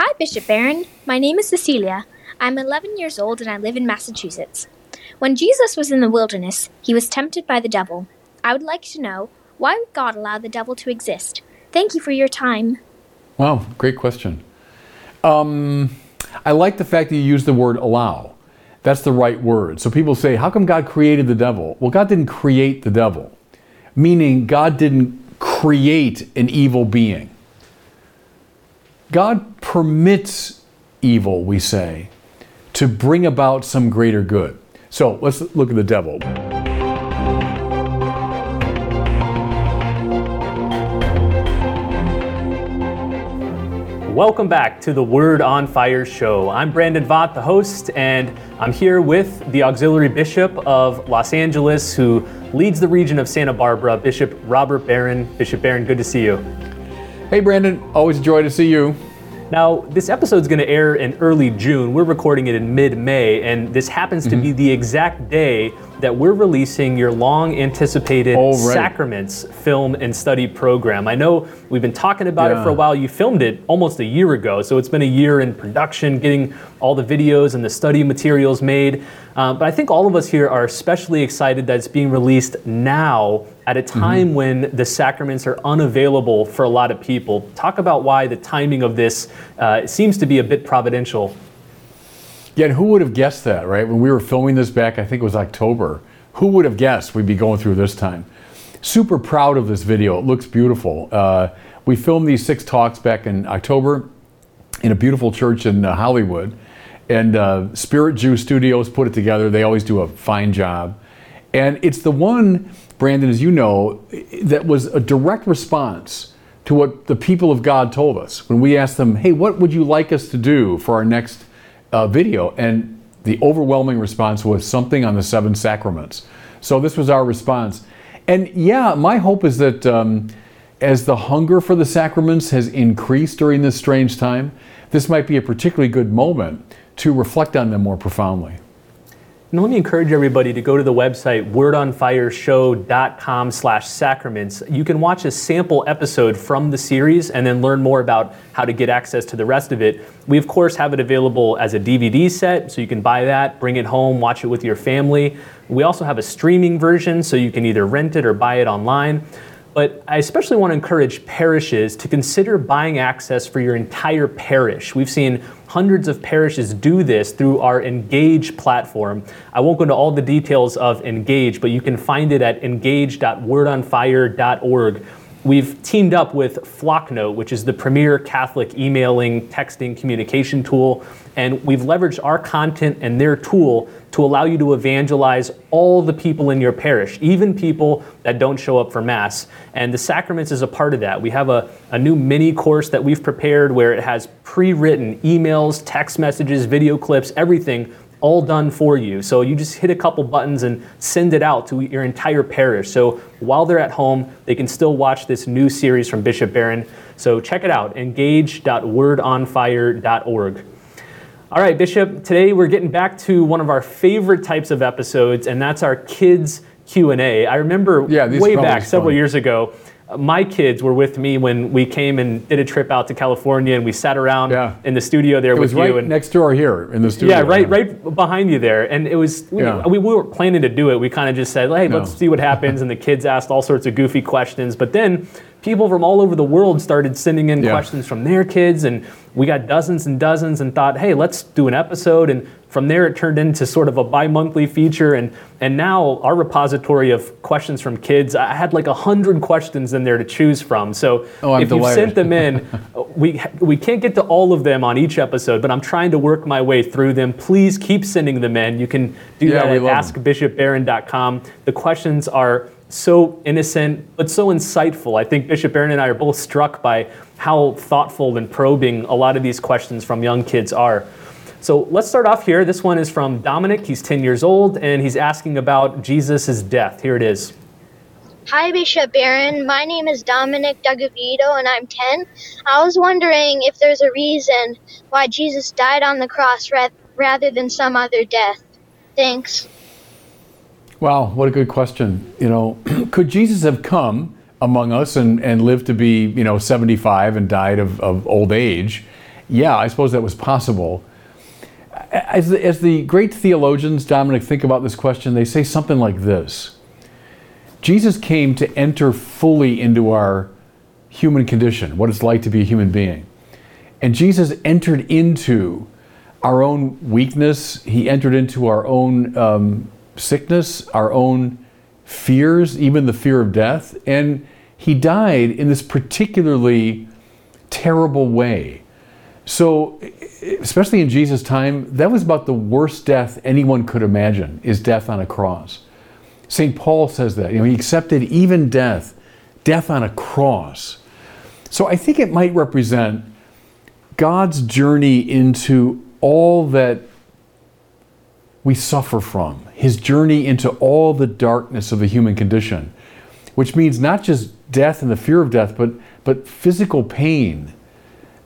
Hi, Bishop Barron. My name is Cecilia. I'm 11 years old and I live in Massachusetts. When Jesus was in the wilderness, he was tempted by the devil. I would like to know why would God allow the devil to exist? Thank you for your time. Wow, great question. Um, I like the fact that you use the word allow. That's the right word. So people say, How come God created the devil? Well, God didn't create the devil, meaning God didn't create an evil being. God permits evil, we say, to bring about some greater good. So let's look at the devil. Welcome back to the Word on Fire show. I'm Brandon Vogt, the host, and I'm here with the Auxiliary Bishop of Los Angeles, who leads the region of Santa Barbara, Bishop Robert Barron. Bishop Barron, good to see you. Hey, Brandon, always a joy to see you. Now, this episode is going to air in early June. We're recording it in mid May, and this happens to mm-hmm. be the exact day that we're releasing your long anticipated right. Sacraments film and study program. I know we've been talking about yeah. it for a while. You filmed it almost a year ago, so it's been a year in production, getting all the videos and the study materials made. Uh, but I think all of us here are especially excited that it's being released now at a time mm-hmm. when the sacraments are unavailable for a lot of people. Talk about why the timing of this uh, seems to be a bit providential. Yeah, and who would have guessed that, right? When we were filming this back, I think it was October. Who would have guessed we'd be going through this time? Super proud of this video. It looks beautiful. Uh, we filmed these six talks back in October in a beautiful church in uh, Hollywood. And uh, Spirit Juice Studios put it together. They always do a fine job. And it's the one, Brandon, as you know, that was a direct response to what the people of God told us when we asked them, hey, what would you like us to do for our next uh, video, and the overwhelming response was something on the seven sacraments. So this was our response. And yeah, my hope is that um, as the hunger for the sacraments has increased during this strange time, this might be a particularly good moment to reflect on them more profoundly. And let me encourage everybody to go to the website wordonfireshow.com slash sacraments. You can watch a sample episode from the series and then learn more about how to get access to the rest of it. We, of course, have it available as a DVD set, so you can buy that, bring it home, watch it with your family. We also have a streaming version, so you can either rent it or buy it online. But I especially want to encourage parishes to consider buying access for your entire parish. We've seen hundreds of parishes do this through our Engage platform. I won't go into all the details of Engage, but you can find it at engage.wordonfire.org. We've teamed up with Flocknote, which is the premier Catholic emailing, texting, communication tool, and we've leveraged our content and their tool to allow you to evangelize all the people in your parish, even people that don't show up for Mass. And the sacraments is a part of that. We have a, a new mini course that we've prepared where it has pre written emails, text messages, video clips, everything all done for you. So you just hit a couple buttons and send it out to your entire parish. So while they're at home, they can still watch this new series from Bishop Barron. So check it out, engage.wordonfire.org. All right, Bishop, today we're getting back to one of our favorite types of episodes, and that's our kids Q&A. I remember yeah, way back several years ago, my kids were with me when we came and did a trip out to California, and we sat around yeah. in the studio there it with right you. And next door here in the studio. Yeah, right, right behind you there. And it was we, yeah. we, we weren't planning to do it. We kind of just said, "Hey, no. let's see what happens." and the kids asked all sorts of goofy questions, but then people from all over the world started sending in yeah. questions from their kids, and we got dozens and dozens and thought, hey, let's do an episode. And from there, it turned into sort of a bi monthly feature. And, and now, our repository of questions from kids, I had like 100 questions in there to choose from. So oh, if you sent them in, we, we can't get to all of them on each episode, but I'm trying to work my way through them. Please keep sending them in. You can do yeah, that at askbishopbarron.com. The questions are so innocent, but so insightful. I think Bishop Barron and I are both struck by how thoughtful and probing a lot of these questions from young kids are. So let's start off here. This one is from Dominic. He's 10 years old and he's asking about Jesus' death. Here it is. Hi, Bishop Barron. My name is Dominic Dugavito and I'm 10. I was wondering if there's a reason why Jesus died on the cross rather than some other death. Thanks. Wow, what a good question. You know, could Jesus have come among us and, and lived to be, you know, 75 and died of, of old age yeah, I suppose that was possible. As the, as the great theologians, Dominic, think about this question, they say something like this Jesus came to enter fully into our human condition, what it's like to be a human being. And Jesus entered into our own weakness, He entered into our own um, sickness, our own fears, even the fear of death. And He died in this particularly terrible way. So, especially in Jesus' time, that was about the worst death anyone could imagine is death on a cross. St. Paul says that. You know, he accepted even death, death on a cross. So I think it might represent God's journey into all that we suffer from, his journey into all the darkness of the human condition, which means not just death and the fear of death, but, but physical pain,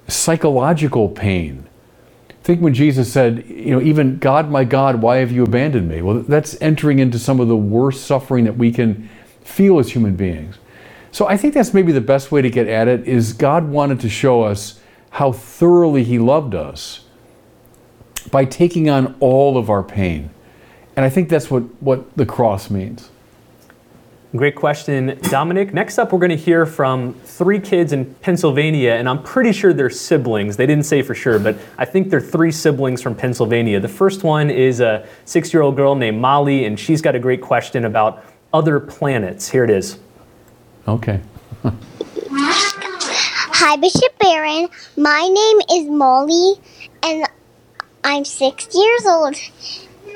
psychological pain. Think when Jesus said, you know, even God, my God, why have you abandoned me? Well, that's entering into some of the worst suffering that we can feel as human beings. So I think that's maybe the best way to get at it is God wanted to show us how thoroughly he loved us by taking on all of our pain. And I think that's what, what the cross means. Great question, Dominic. Next up, we're going to hear from three kids in Pennsylvania, and I'm pretty sure they're siblings. They didn't say for sure, but I think they're three siblings from Pennsylvania. The first one is a six year old girl named Molly, and she's got a great question about other planets. Here it is. Okay. Hi, Bishop Barron. My name is Molly, and I'm six years old.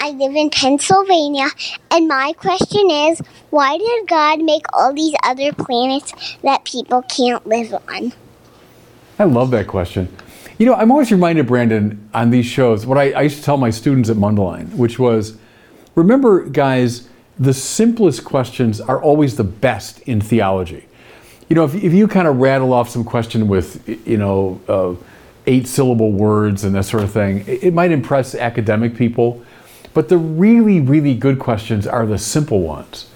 I live in Pennsylvania, and my question is why did God make all these other planets that people can't live on? I love that question. You know, I'm always reminded, Brandon, on these shows, what I, I used to tell my students at Mundelein, which was remember, guys, the simplest questions are always the best in theology. You know, if, if you kind of rattle off some question with, you know, uh, eight syllable words and that sort of thing, it, might impress academic people. But the really, really good questions are the simple ones.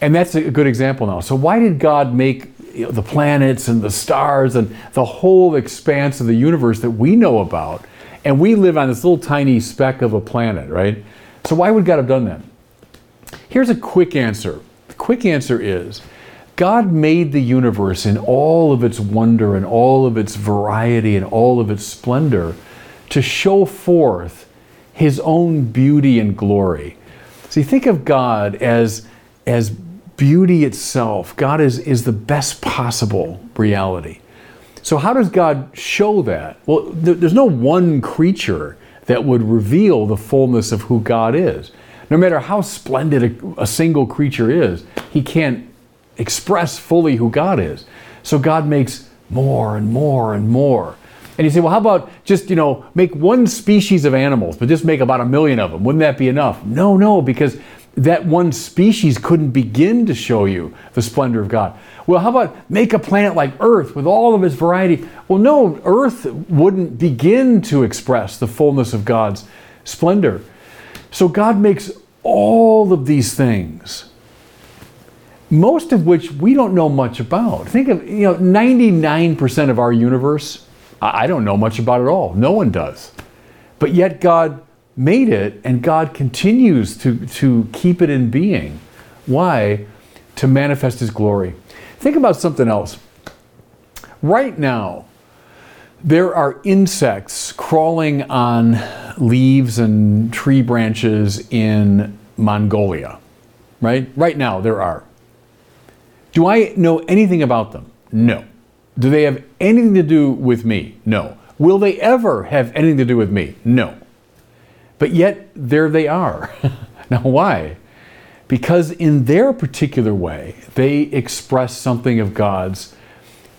And that's a good example now. So, why did God make you know, the planets and the stars and the whole expanse of the universe that we know about? And we live on this little tiny speck of a planet, right? So, why would God have done that? Here's a quick answer. The quick answer is God made the universe in all of its wonder and all of its variety and all of its splendor to show forth his own beauty and glory. See, think of God as, as beauty itself. God is, is the best possible reality. So, how does God show that? Well, there's no one creature that would reveal the fullness of who God is. No matter how splendid a, a single creature is, he can't express fully who God is. So God makes more and more and more. And you say, well, how about just, you know, make one species of animals, but just make about a million of them? Wouldn't that be enough? No, no, because that one species couldn't begin to show you the splendor of God. Well, how about make a planet like Earth with all of its variety? Well, no, Earth wouldn't begin to express the fullness of God's splendor. So God makes all of these things most of which we don't know much about. Think of, you know, 99% of our universe, I don't know much about at all. No one does. But yet God made it and God continues to, to keep it in being. Why? To manifest His glory. Think about something else. Right now, there are insects crawling on leaves and tree branches in Mongolia. Right? Right now, there are. Do I know anything about them? No. Do they have anything to do with me? No. Will they ever have anything to do with me? No. But yet, there they are. now, why? Because in their particular way, they express something of God's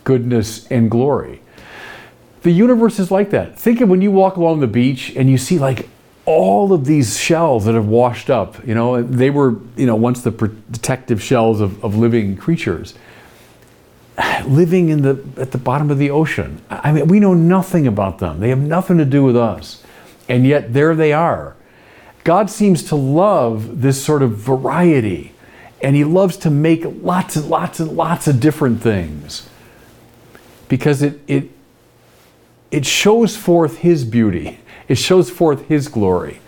goodness and glory. The universe is like that. Think of when you walk along the beach and you see like all of these shells that have washed up, you know, they were, you know, once the protective shells of, of living creatures living in the at the bottom of the ocean. I mean, we know nothing about them. They have nothing to do with us. And yet there they are. God seems to love this sort of variety. And he loves to make lots and lots and lots of different things. Because it it it shows forth His beauty, it shows forth His glory.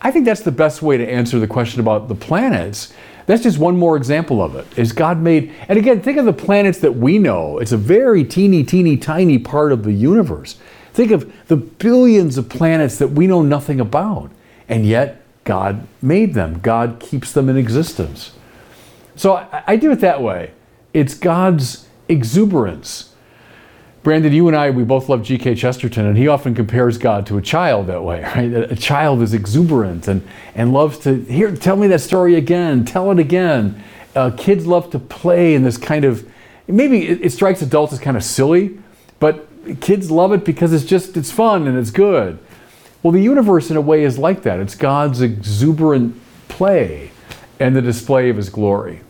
I think that's the best way to answer the question about the planets. That's just one more example of it. Is God made, and again, think of the planets that we know. It's a very teeny, teeny, tiny part of the universe. Think of the billions of planets that we know nothing about, and yet God made them. God keeps them in existence. So I, I do it that way. It's God's exuberance Brandon, you and I, we both love G.K. Chesterton, and he often compares God to a child that way, right? A child is exuberant and, and loves to, here, tell me that story again, tell it again. Uh, kids love to play in this kind of, maybe it, it strikes adults as kind of silly, but kids love it because it's just, it's fun and it's good. Well, the universe, in a way, is like that. It's God's exuberant play and the display of his glory.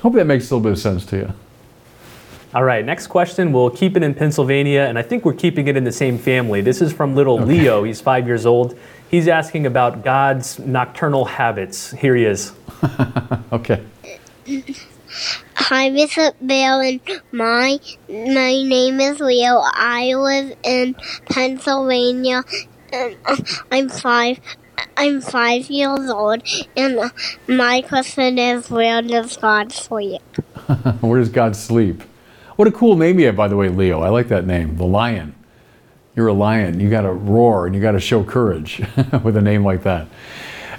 Hope that makes a little bit of sense to you. All right, next question. We'll keep it in Pennsylvania, and I think we're keeping it in the same family. This is from little okay. Leo. He's five years old. He's asking about God's nocturnal habits. Here he is. okay. Hi, Bishop Barron. My my name is Leo. I live in Pennsylvania, and I'm five. I'm five years old, and my question is, where does God sleep? where does God sleep? What a cool name you have, by the way, Leo. I like that name, the lion. You're a lion. You got to roar and you got to show courage with a name like that.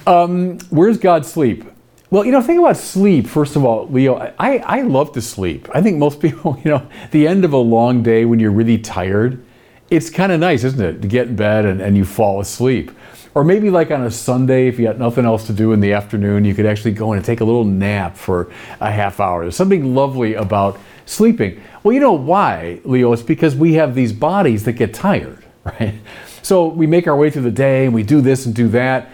Um, where's God sleep? Well, you know, think about sleep. First of all, Leo, I, I love to sleep. I think most people, you know, the end of a long day when you're really tired, it's kind of nice, isn't it, to get in bed and, and you fall asleep. Or maybe like on a Sunday, if you got nothing else to do in the afternoon, you could actually go in and take a little nap for a half hour. There's something lovely about sleeping. Well, you know why, Leo? It's because we have these bodies that get tired, right? So we make our way through the day and we do this and do that.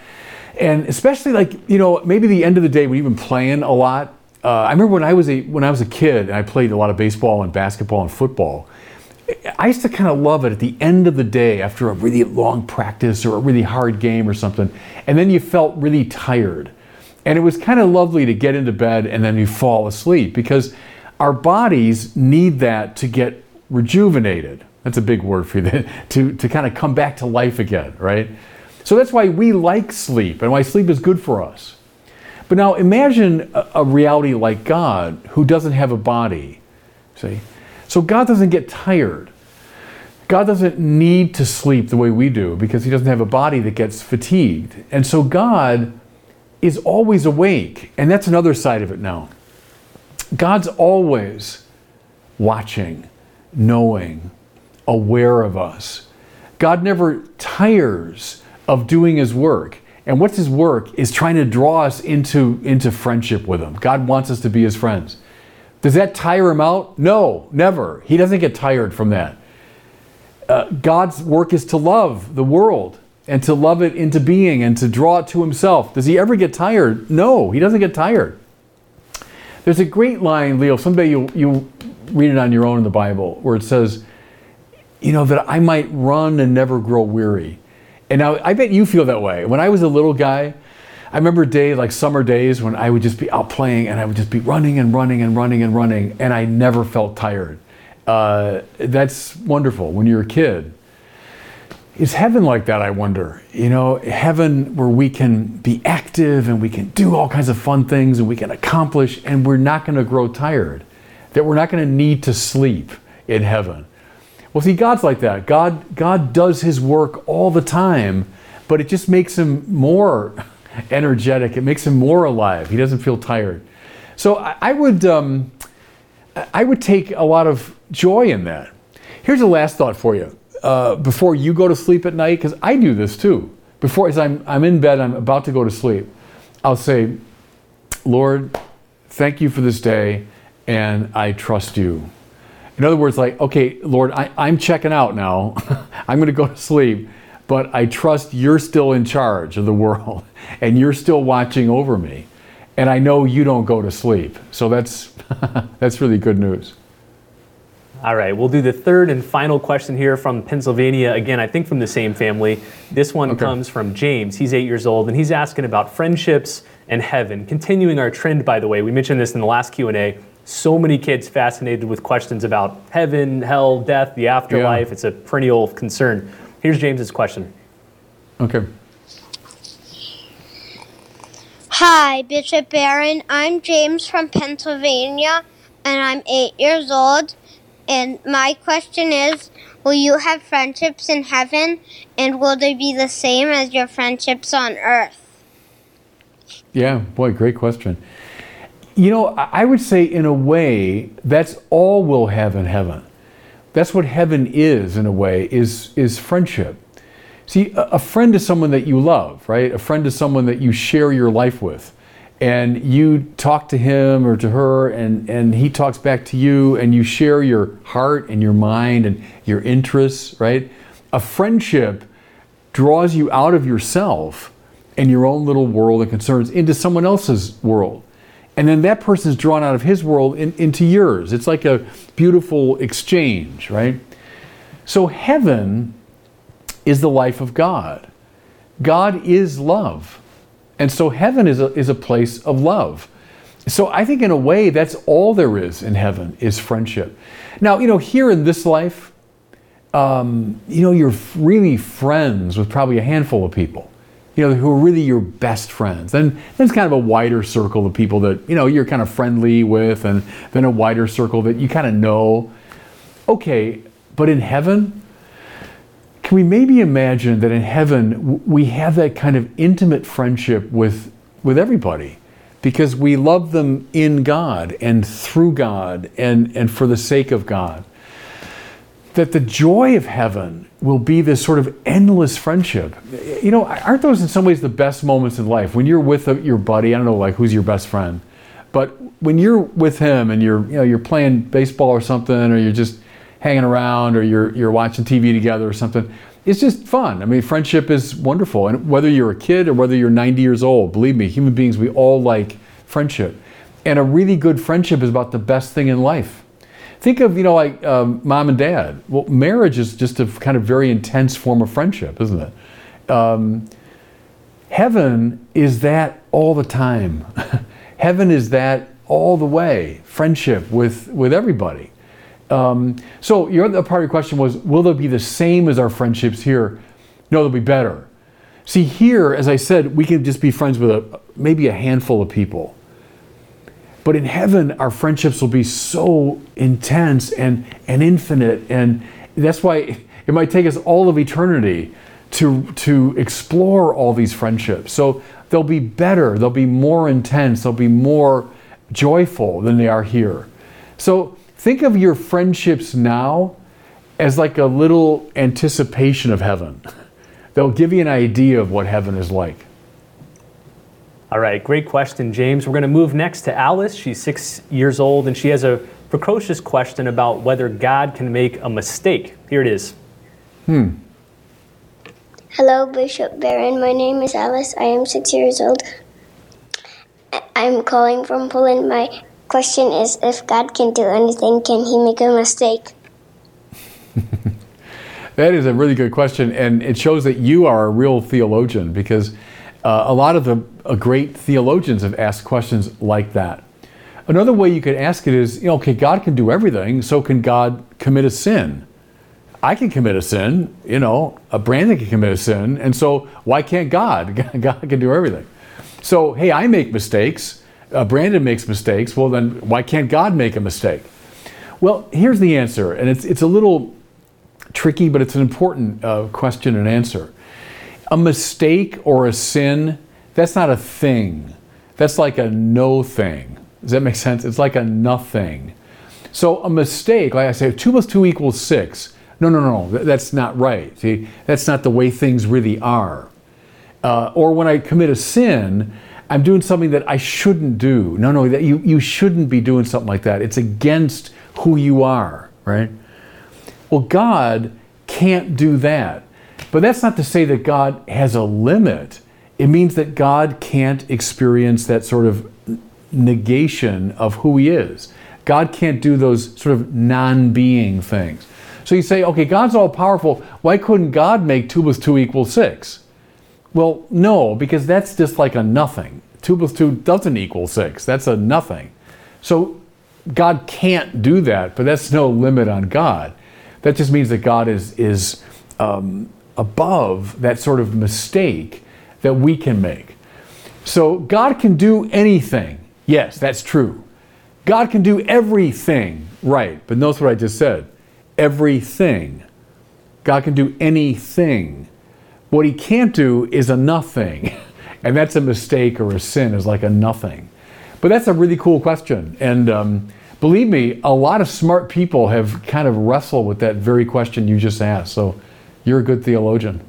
And especially like, you know, maybe the end of the day we've been playing a lot. Uh, I remember when I was a when I was a kid and I played a lot of baseball and basketball and football. I used to kind of love it at the end of the day after a really long practice or a really hard game or something, and then you felt really tired. And it was kind of lovely to get into bed and then you fall asleep because our bodies need that to get rejuvenated. That's a big word for you, to, to kind of come back to life again, right? So that's why we like sleep and why sleep is good for us. But now imagine a, a reality like God who doesn't have a body. See? So God doesn't get tired. God doesn't need to sleep the way we do because he doesn't have a body that gets fatigued. And so God is always awake. And that's another side of it now. God's always watching, knowing, aware of us. God never tires of doing his work. And what's his work is trying to draw us into, into friendship with him. God wants us to be his friends. Does that tire him out? No, never. He doesn't get tired from that. Uh, God's work is to love the world and to love it into being and to draw it to himself. Does he ever get tired? No, he doesn't get tired. There's a great line, Leo, someday you'll, you'll read it on your own in the Bible, where it says, you know, that I might run and never grow weary. And now I bet you feel that way. When I was a little guy, I remember days like summer days when I would just be out playing and I would just be running and running and running and running, and I never felt tired. Uh, that's wonderful when you're a kid. Is heaven like that, I wonder? You know, heaven where we can be active and we can do all kinds of fun things and we can accomplish and we're not going to grow tired. That we're not going to need to sleep in heaven. Well, see, God's like that. God, God does his work all the time, but it just makes him more energetic. It makes him more alive. He doesn't feel tired. So I, I would, um, I would take a lot of joy in that. Here's a last thought for you uh, before you go to sleep at night, because I do this too. Before, as I'm, I'm in bed, I'm about to go to sleep, I'll say, Lord, thank you for this day, and I trust you. In other words, like, okay, Lord, I, I'm checking out now. I'm going to go to sleep, but I trust you're still in charge of the world, and you're still watching over me. And I know you don't go to sleep. So that's, that's really good news. All right, we'll do the third and final question here from Pennsylvania. Again, I think from the same family. This one okay. comes from James. He's eight years old, and he's asking about friendships and heaven. Continuing our trend, by the way, we mentioned this in the last Q&A. So many kids fascinated with questions about heaven, hell, death, the afterlife. Yeah. It's a perennial concern. Here's James's question. Okay. Hi, Bishop Barron. I'm James from Pennsylvania, and I'm eight years old. And my question is Will you have friendships in heaven, and will they be the same as your friendships on earth? Yeah, boy, great question. You know, I would say in a way that's all we'll have in heaven. That's what heaven is in a way is is friendship. See, a friend is someone that you love, right? A friend is someone that you share your life with. And you talk to him or to her, and, and he talks back to you, and you share your heart and your mind and your interests, right? A friendship draws you out of yourself and your own little world and concerns into someone else's world. And then that person is drawn out of his world in, into yours. It's like a beautiful exchange, right? So heaven is the life of God. God is love. And so heaven is a, is a place of love. So I think in a way that's all there is in heaven is friendship. Now, you know, here in this life, um, you know, you're really friends with probably a handful of people, you know, who are really your best friends. And then there's kind of a wider circle of people that, you know, you're kind of friendly with, and then a wider circle that you kind of know. Okay, but in heaven, can we maybe imagine that in heaven we have that kind of intimate friendship with, with everybody? Because we love them in God and through God and, and for the sake of God that the joy of heaven will be this sort of endless friendship. You know, aren't those in some ways the best moments in life? When you're with a, your buddy, I don't know, like who's your best friend, but when you're with him and you're, you know, you're playing baseball or something, or you're just hanging around, or you're you're watching TV together or something, it's just fun. I mean, friendship is wonderful, and whether you're a kid or whether you're 90 years old, believe me, human beings, we all like friendship, and a really good friendship is about the best thing in life. Think of you know like um, mom and dad. Well marriage is just a kind of very intense form of friendship isn't it? Um, heaven is that all the time. Heaven is that all the way. Friendship with with everybody um, so your other part of your question was will they be the same as our friendships here no they'll be better see here as i said we can just be friends with a maybe a handful of people but in heaven, our friendships will be so intense and, and infinite. And that's why it might take us all of eternity to, to explore all these friendships. So they'll be better, they'll be more intense, they'll be more joyful than they are here. So think of your friendships now as like a little anticipation of heaven. They'll give you an idea of what heaven is like. All right, great question, James. We're going to move next to Alice. She's six years old and she has a precocious question about whether God can make a mistake. Here it is. Hmm. Hello, Bishop Barron. My name is Alice. I am six years old. I'm calling from Poland. My question is if God can do anything, can he make a mistake? That is a really good question, and it shows that you are a real theologian because uh, a lot of the uh, great theologians have asked questions like that. Another way you could ask it is, you know, okay, God can do everything, so can God commit a sin? I can commit a sin, you know, a Brandon can commit a sin, and so why can't God? God can do everything. So, hey, I make mistakes. Uh, Brandon makes mistakes. Well, then why can't God make a mistake? Well, here's the answer, and it's it's a little tricky, but it's an important uh, question and answer. A mistake or a sin, that's not a thing. That's like a no thing. Does that make sense? It's like a nothing. So a mistake, like I say, two plus two equals six. No, no, no, th- that's not right. See, that's not the way things really are. Uh, or when I commit a sin, I'm doing something that I shouldn't do. No, no, that you, you shouldn't be doing something like that. It's against who you are, right? Well, God can't do that. But that's not to say that God has a limit. It means that God can't experience that sort of negation of who He is. God can't do those sort of non being things. So you say, okay, God's all powerful. Why couldn't God make 2 plus 2 equal 6? Well, no, because that's just like a nothing. 2 plus 2 doesn't equal 6. That's a nothing. So God can't do that, but that's no limit on God. That just means that God is, is um, above that sort of mistake that we can make. So God can do anything. Yes, that's true. God can do everything right. But notice what I just said everything. God can do anything. What he can't do is a nothing. And that's a mistake or a sin, is like a nothing. But that's a really cool question. And um, believe me, a lot of smart people have kind of wrestled with that very question you just asked. So you're a good theologian.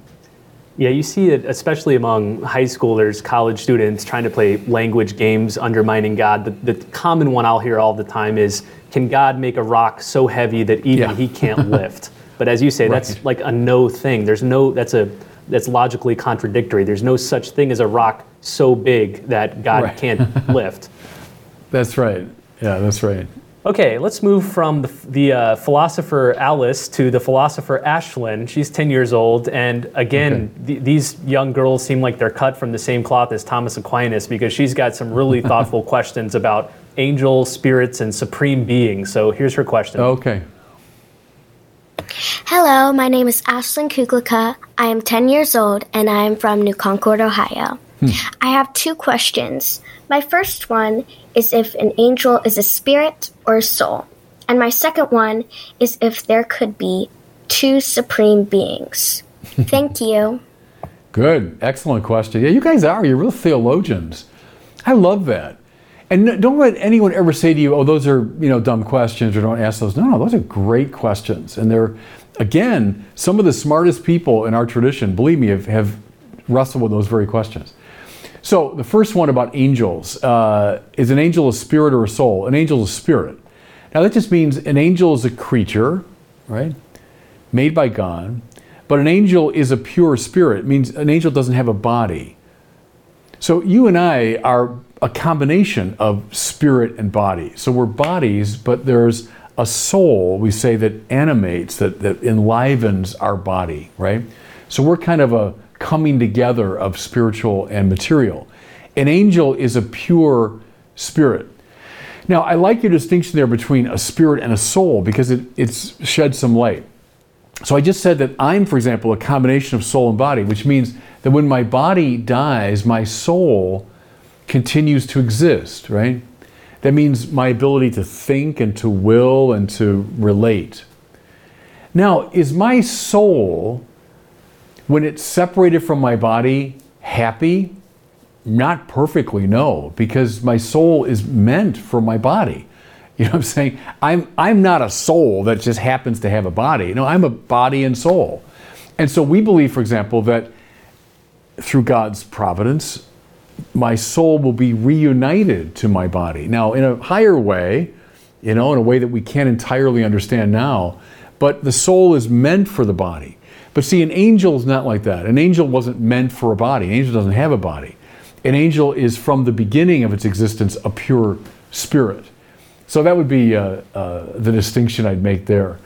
Yeah, you see it especially among high schoolers, college students trying to play language games undermining God. The, the common one I'll hear all the time is Can God make a rock so heavy that even Yeah. he can't lift? But as you say, that's like a no thing. There's no, that's a, that's logically contradictory. There's no such thing as a rock so big that God Right. can't lift. That's right. Yeah, that's right. Okay, let's move from the, the uh, philosopher Alice to the philosopher Ashlyn. She's 10 years old, and again, th- these young girls seem like they're cut from the same cloth as Thomas Aquinas because she's got some really thoughtful questions about angels, spirits, and supreme beings. So here's her question. Okay. Hello, my name is Ashlyn Kuklika. I am 10 years old and I am from New Concord, Ohio. Hmm. I have two questions. My first one is if an angel is a spirit or a soul. And my second one is if there could be two supreme beings. Thank you. Good. Excellent question. Yeah, you guys are. You're real theologians. I love that. And don't let anyone ever say to you, "Oh, those are you know dumb questions," or "Don't ask those." No, no, those are great questions, and they're again some of the smartest people in our tradition. Believe me, have, have wrestled with those very questions. So the first one about angels uh, is an angel a spirit or a soul? An angel is a spirit. Now that just means an angel is a creature, right, made by God. But an angel is a pure spirit. It means an angel doesn't have a body. So you and I are a combination of spirit and body. So we're bodies, but there's a soul, we say, that animates, that, that enlivens our body, right? So we're kind of a coming together of spiritual and material. An angel is a pure spirit. Now, I like your distinction there between a spirit and a soul because it it's sheds some light. So I just said that I'm, for example, a combination of soul and body, which means that when my body dies, my soul continues to exist, right? That means my ability to think and to will and to relate. Now, is my soul, when it's separated from my body, happy? Not perfectly, no, because my soul is meant for my body. You know what I'm saying? I'm, I'm not a soul that just happens to have a body. No, I'm a body and soul. And so we believe, for example, that through God's providence, my soul will be reunited to my body. Now, in a higher way, you know, in a way that we can't entirely understand now, but the soul is meant for the body. But see, an angel is not like that. An angel wasn't meant for a body, an angel doesn't have a body. An angel is from the beginning of its existence a pure spirit. So that would be uh, uh, the distinction I'd make there.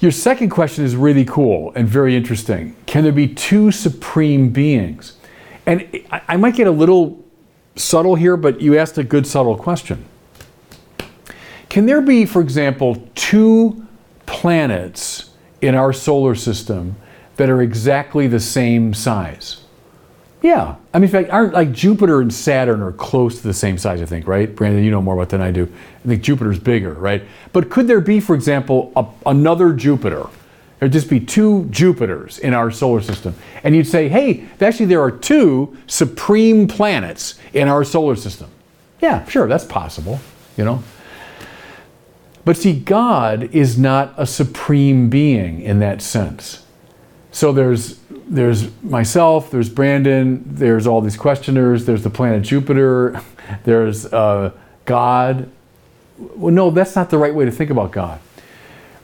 Your second question is really cool and very interesting. Can there be two supreme beings? And I, I might get a little subtle here, but you asked a good subtle question. Can there be, for example, two planets in our solar system that are exactly the same size? Yeah. I mean, in fact, aren't like Jupiter and Saturn are close to the same size, I think, right? Brandon, you know more about than I do. I think Jupiter's bigger, right? But could there be, for example, a, another Jupiter? There'd just be two Jupiters in our solar system. And you'd say, hey, actually, there are two supreme planets in our solar system. Yeah, sure, that's possible, you know? But see, God is not a supreme being in that sense. So there's there's myself, there's Brandon, there's all these questioners, there's the planet Jupiter, there's uh, God. Well, no, that's not the right way to think about God.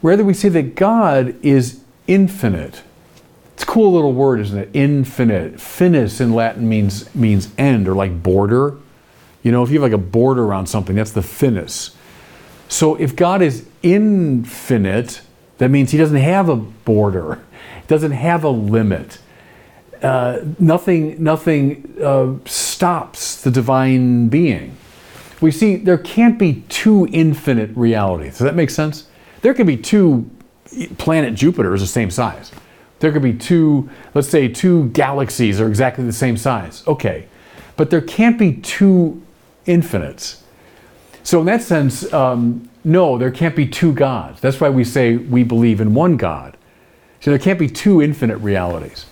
Rather, we say that God is infinite. It's a cool little word, isn't it? Infinite. Finis in Latin means means end or like border. You know, if you have like a border around something, that's the finis. So if God is infinite, that means he doesn't have a border, doesn't have a limit. Uh, nothing nothing uh, stops the divine being. we see there can't be two infinite realities. Does that make sense? There could be two planet Jupiters the same size. There could be two, let's say, two galaxies are exactly the same size. Okay. But there can't be two infinites. So, in that sense, um, no, there can't be two gods. That's why we say we believe in one God. So, there can't be two infinite realities.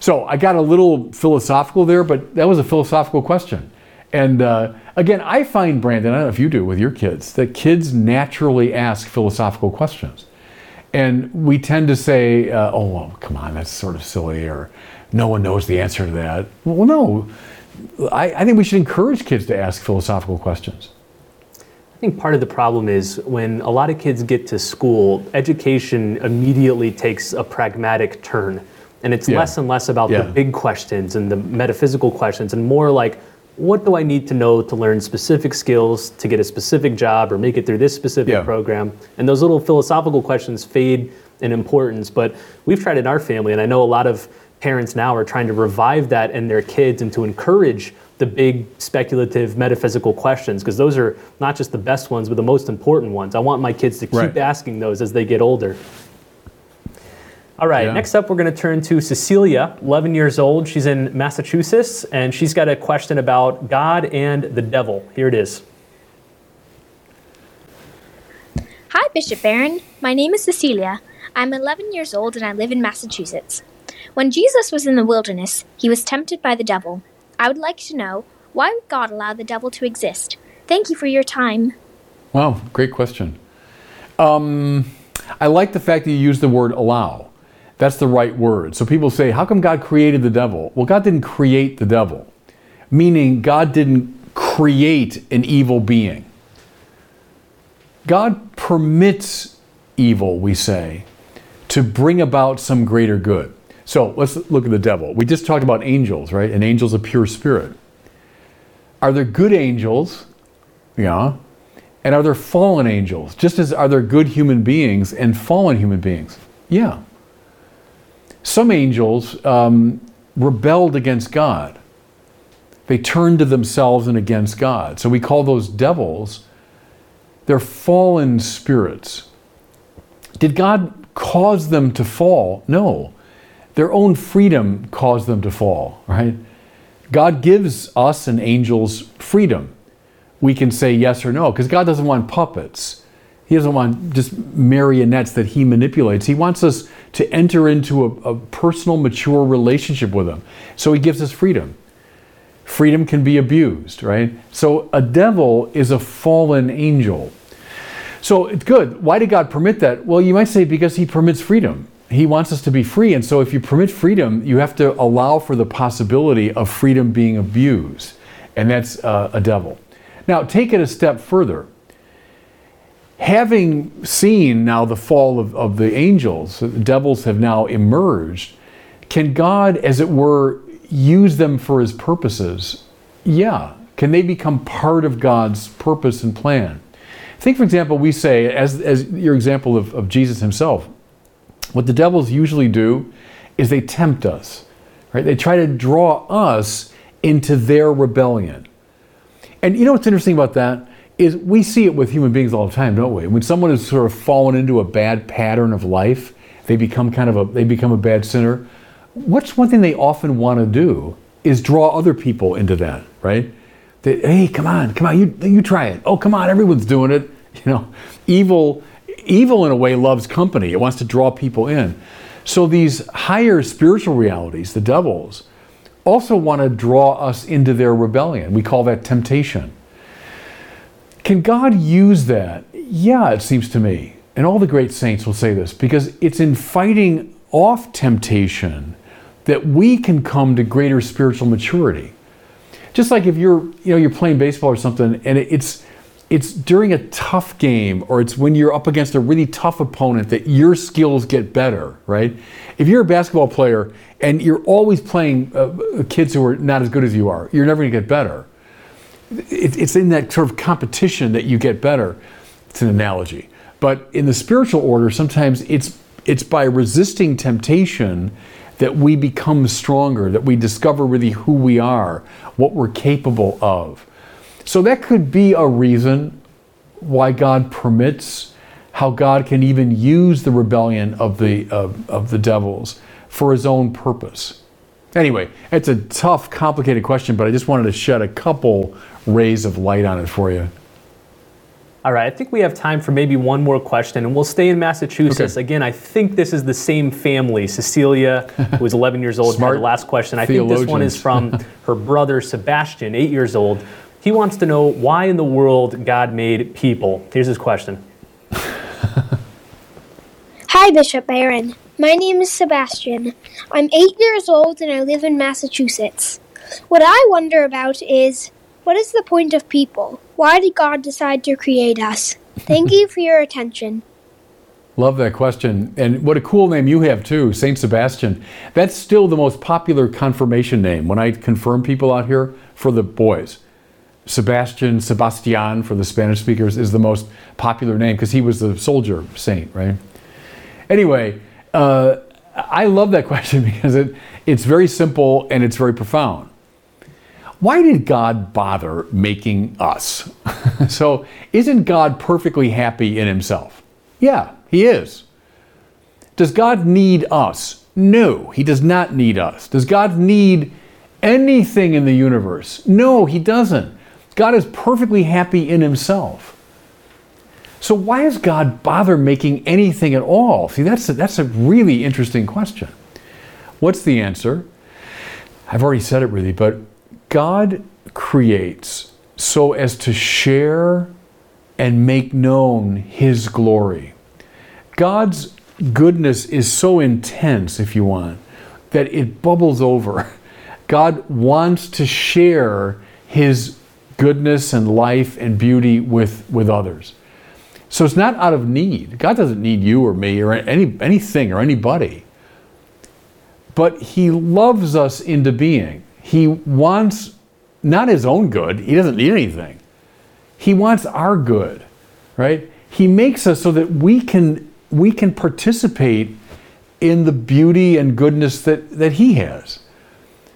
So, I got a little philosophical there, but that was a philosophical question. And uh, again, I find, Brandon, I don't know if you do with your kids, that kids naturally ask philosophical questions. And we tend to say, uh, oh, well, come on, that's sort of silly, or no one knows the answer to that. Well, no. I, I think we should encourage kids to ask philosophical questions. I think part of the problem is when a lot of kids get to school, education immediately takes a pragmatic turn. And it's Yeah. less and less about Yeah. the big questions and the metaphysical questions and more like, what do I need to know to learn specific skills to get a specific job or make it through this specific Yeah. program? And those little philosophical questions fade in importance. But we've tried in our family, and I know a lot of parents now are trying to revive that in their kids and to encourage the big speculative metaphysical questions because those are not just the best ones but the most important ones i want my kids to keep Right. asking those as they get older all right Yeah. next up we're going to turn to cecilia 11 years old she's in massachusetts and she's got a question about god and the devil here it is Hi, Bishop Barron. My name is Cecilia. I'm 11 years old and I live in Massachusetts. When Jesus was in the wilderness, he was tempted by the devil. I would like to know why would God allow the devil to exist? Thank you for your time. Wow, great question. Um, I like the fact that you use the word allow. That's the right word. So people say, how come God created the devil? Well, God didn't create the devil, meaning God didn't create an evil being. God permits evil, we say, to bring about some greater good. So let's look at the devil. We just talked about angels, right? An angel's a pure spirit. Are there good angels? Yeah. And are there fallen angels? Just as are there good human beings and fallen human beings? Yeah. Some angels um, rebelled against God. They turned to themselves and against God. So we call those devils. They're fallen spirits. Did God cause them to fall? No. Their own freedom caused them to fall, right? God gives us and angels freedom we can say yes or no because God doesn't want puppets. He doesn't want just marionettes that he manipulates. He wants us to enter into a, a personal, mature relationship with him. So he gives us freedom. Freedom can be abused, right? So a devil is a fallen angel. So it's good. Why did God permit that? Well, you might say because he permits freedom. He wants us to be free. And so if you permit freedom, you have to allow for the possibility of freedom being abused. And that's uh, a devil. Now, take it a step further. Having seen now the fall of, of the angels, the devils have now emerged, can God, as it were, use them for his purposes? Yeah. Can they become part of God's purpose and plan? Think, for example, we say, as, as your example of, of Jesus himself, what the devils usually do is they tempt us, right? They try to draw us into their rebellion. And you know what's interesting about that is we see it with human beings all the time, don't we? When someone has sort of fallen into a bad pattern of life, they become kind of a they become a bad sinner. What's one thing they often want to do is draw other people into that, right? They, hey, come on, come on, you you try it. Oh, come on, everyone's doing it. You know, evil evil in a way loves company. It wants to draw people in. So these higher spiritual realities, the devils, also want to draw us into their rebellion. We call that temptation. Can God use that? Yeah, it seems to me. And all the great saints will say this because it's in fighting off temptation that we can come to greater spiritual maturity. Just like if you're, you know, you're playing baseball or something and it's it's during a tough game or it's when you're up against a really tough opponent that your skills get better, right? If you're a basketball player and you're always playing uh, kids who are not as good as you are, you're never going to get better it, it's in that sort of competition that you get better. It's an analogy. But in the spiritual order, sometimes it's it's by resisting temptation that we become stronger, that we discover really who we are, what we're capable of. So that could be a reason why God permits, how God can even use the rebellion of the, of, of the devils for his own purpose. Anyway, it's a tough, complicated question, but I just wanted to shed a couple rays of light on it for you. All right, I think we have time for maybe one more question, and we'll stay in Massachusetts. Okay. Again, I think this is the same family. Cecilia, who is 11 years old, had the last question. I think this one is from her brother Sebastian, eight years old. He wants to know why in the world God made people. Here's his question. Hi, Bishop Barron. My name is Sebastian. I'm eight years old and I live in Massachusetts. What I wonder about is what is the point of people? Why did God decide to create us? Thank you for your attention. Love that question. And what a cool name you have, too, St. Sebastian. That's still the most popular confirmation name when I confirm people out here for the boys. Sebastian, Sebastian for the Spanish speakers is the most popular name because he was the soldier saint, right? Anyway, uh, I love that question because it, it's very simple and it's very profound. Why did God bother making us? so, isn't God perfectly happy in himself? Yeah, he is. Does God need us? No, he does not need us. Does God need anything in the universe? No, he doesn't. God is perfectly happy in himself. So why does God bother making anything at all? See, that's a, that's a really interesting question. What's the answer? I've already said it really, but God creates so as to share and make known his glory. God's goodness is so intense, if you want, that it bubbles over. God wants to share his goodness and life and beauty with, with others. So it's not out of need. God doesn't need you or me or any, anything or anybody. But he loves us into being. He wants not his own good, he doesn't need anything. He wants our good, right? He makes us so that we can we can participate in the beauty and goodness that, that he has.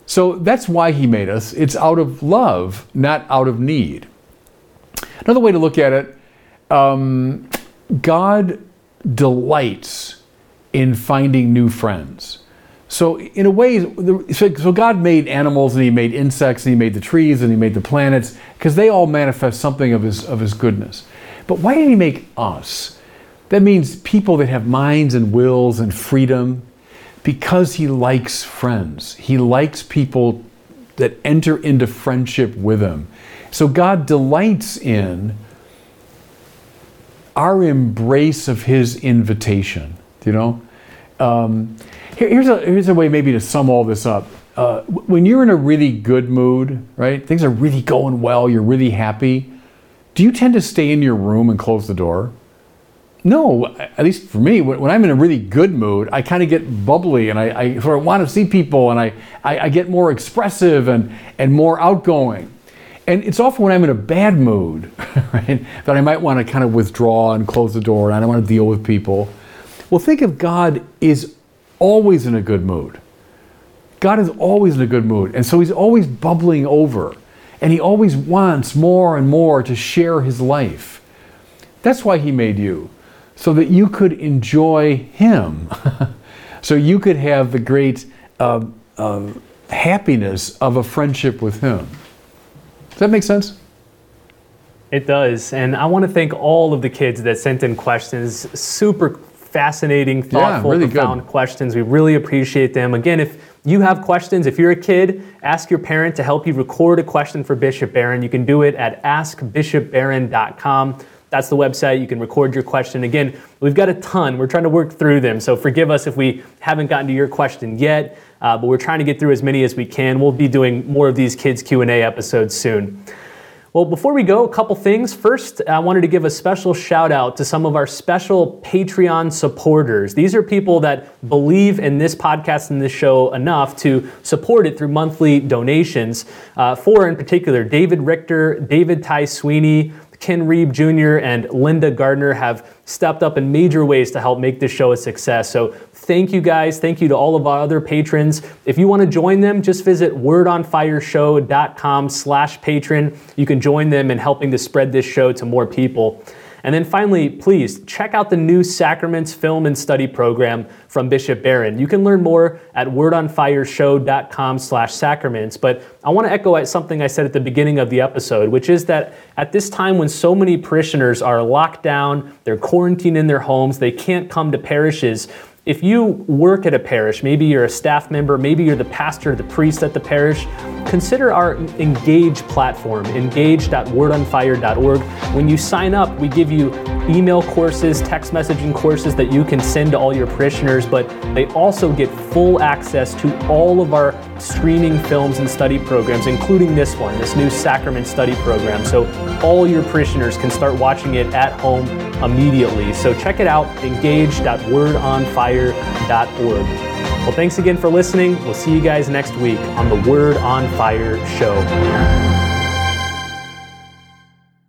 So that's why he made us. It's out of love, not out of need. Another way to look at it, um, God delights in finding new friends. So in a way, so God made animals and He made insects and He made the trees and He made the planets because they all manifest something of His of His goodness. But why did He make us? That means people that have minds and wills and freedom, because He likes friends. He likes people that enter into friendship with Him. So God delights in our embrace of His invitation. You know? Um, here- here's a here's a way maybe to sum all this up. Uh, when you're in a really good mood, right? Things are really going well. You're really happy. Do you tend to stay in your room and close the door? No, at least for me, when I'm in a really good mood, I kind of get bubbly and I, I sort of want to see people and I, I, I get more expressive and, and more outgoing. And it's often when I'm in a bad mood, right, that I might want to kind of withdraw and close the door and I don't want to deal with people. Well, think of God is always in a good mood. God is always in a good mood. And so he's always bubbling over. And he always wants more and more to share his life. That's why he made you, so that you could enjoy him. so you could have the great uh, uh, happiness of a friendship with him. Does that make sense? It does. And I want to thank all of the kids that sent in questions. Super fascinating, thoughtful, really good. profound questions. We really appreciate them. Again, if you have questions, if you're a kid, ask your parent to help you record a question for Bishop Barron. You can do it at askbishopbarron.com. That's the website. You can record your question. Again, we've got a ton. We're trying to work through them. So forgive us if we haven't gotten to your question yet, uh, but we're trying to get through as many as we can. We'll be doing more of these kids Q&A episodes soon. Well, before we go, a couple things. First, I wanted to give a special shout out to some of our special Patreon supporters. These are people that believe in this podcast and this show enough to support it through monthly donations. Uh, four in particular David Richter, David Ty Sweeney, Ken Reeb Jr., and Linda Gardner have stepped up in major ways to help make this show a success. So Thank you guys. Thank you to all of our other patrons. If you want to join them, just visit wordonfireshow.com slash patron. You can join them in helping to spread this show to more people. And then finally, please check out the new Sacraments Film and Study program from Bishop Barron. You can learn more at wordonfireshow.com slash sacraments. But I want to echo at something I said at the beginning of the episode, which is that at this time when so many parishioners are locked down, they're quarantined in their homes, they can't come to parishes, if you work at a parish, maybe you're a staff member, maybe you're the pastor, the priest at the parish, consider our Engage platform, engage.wordonfire.org. When you sign up, we give you email courses, text messaging courses that you can send to all your parishioners, but they also get full access to all of our streaming films and study programs, including this one, this new sacrament study program. So all your parishioners can start watching it at home immediately. So check it out, engage.wordonfire.org. Well, thanks again for listening. We'll see you guys next week on the Word on Fire show.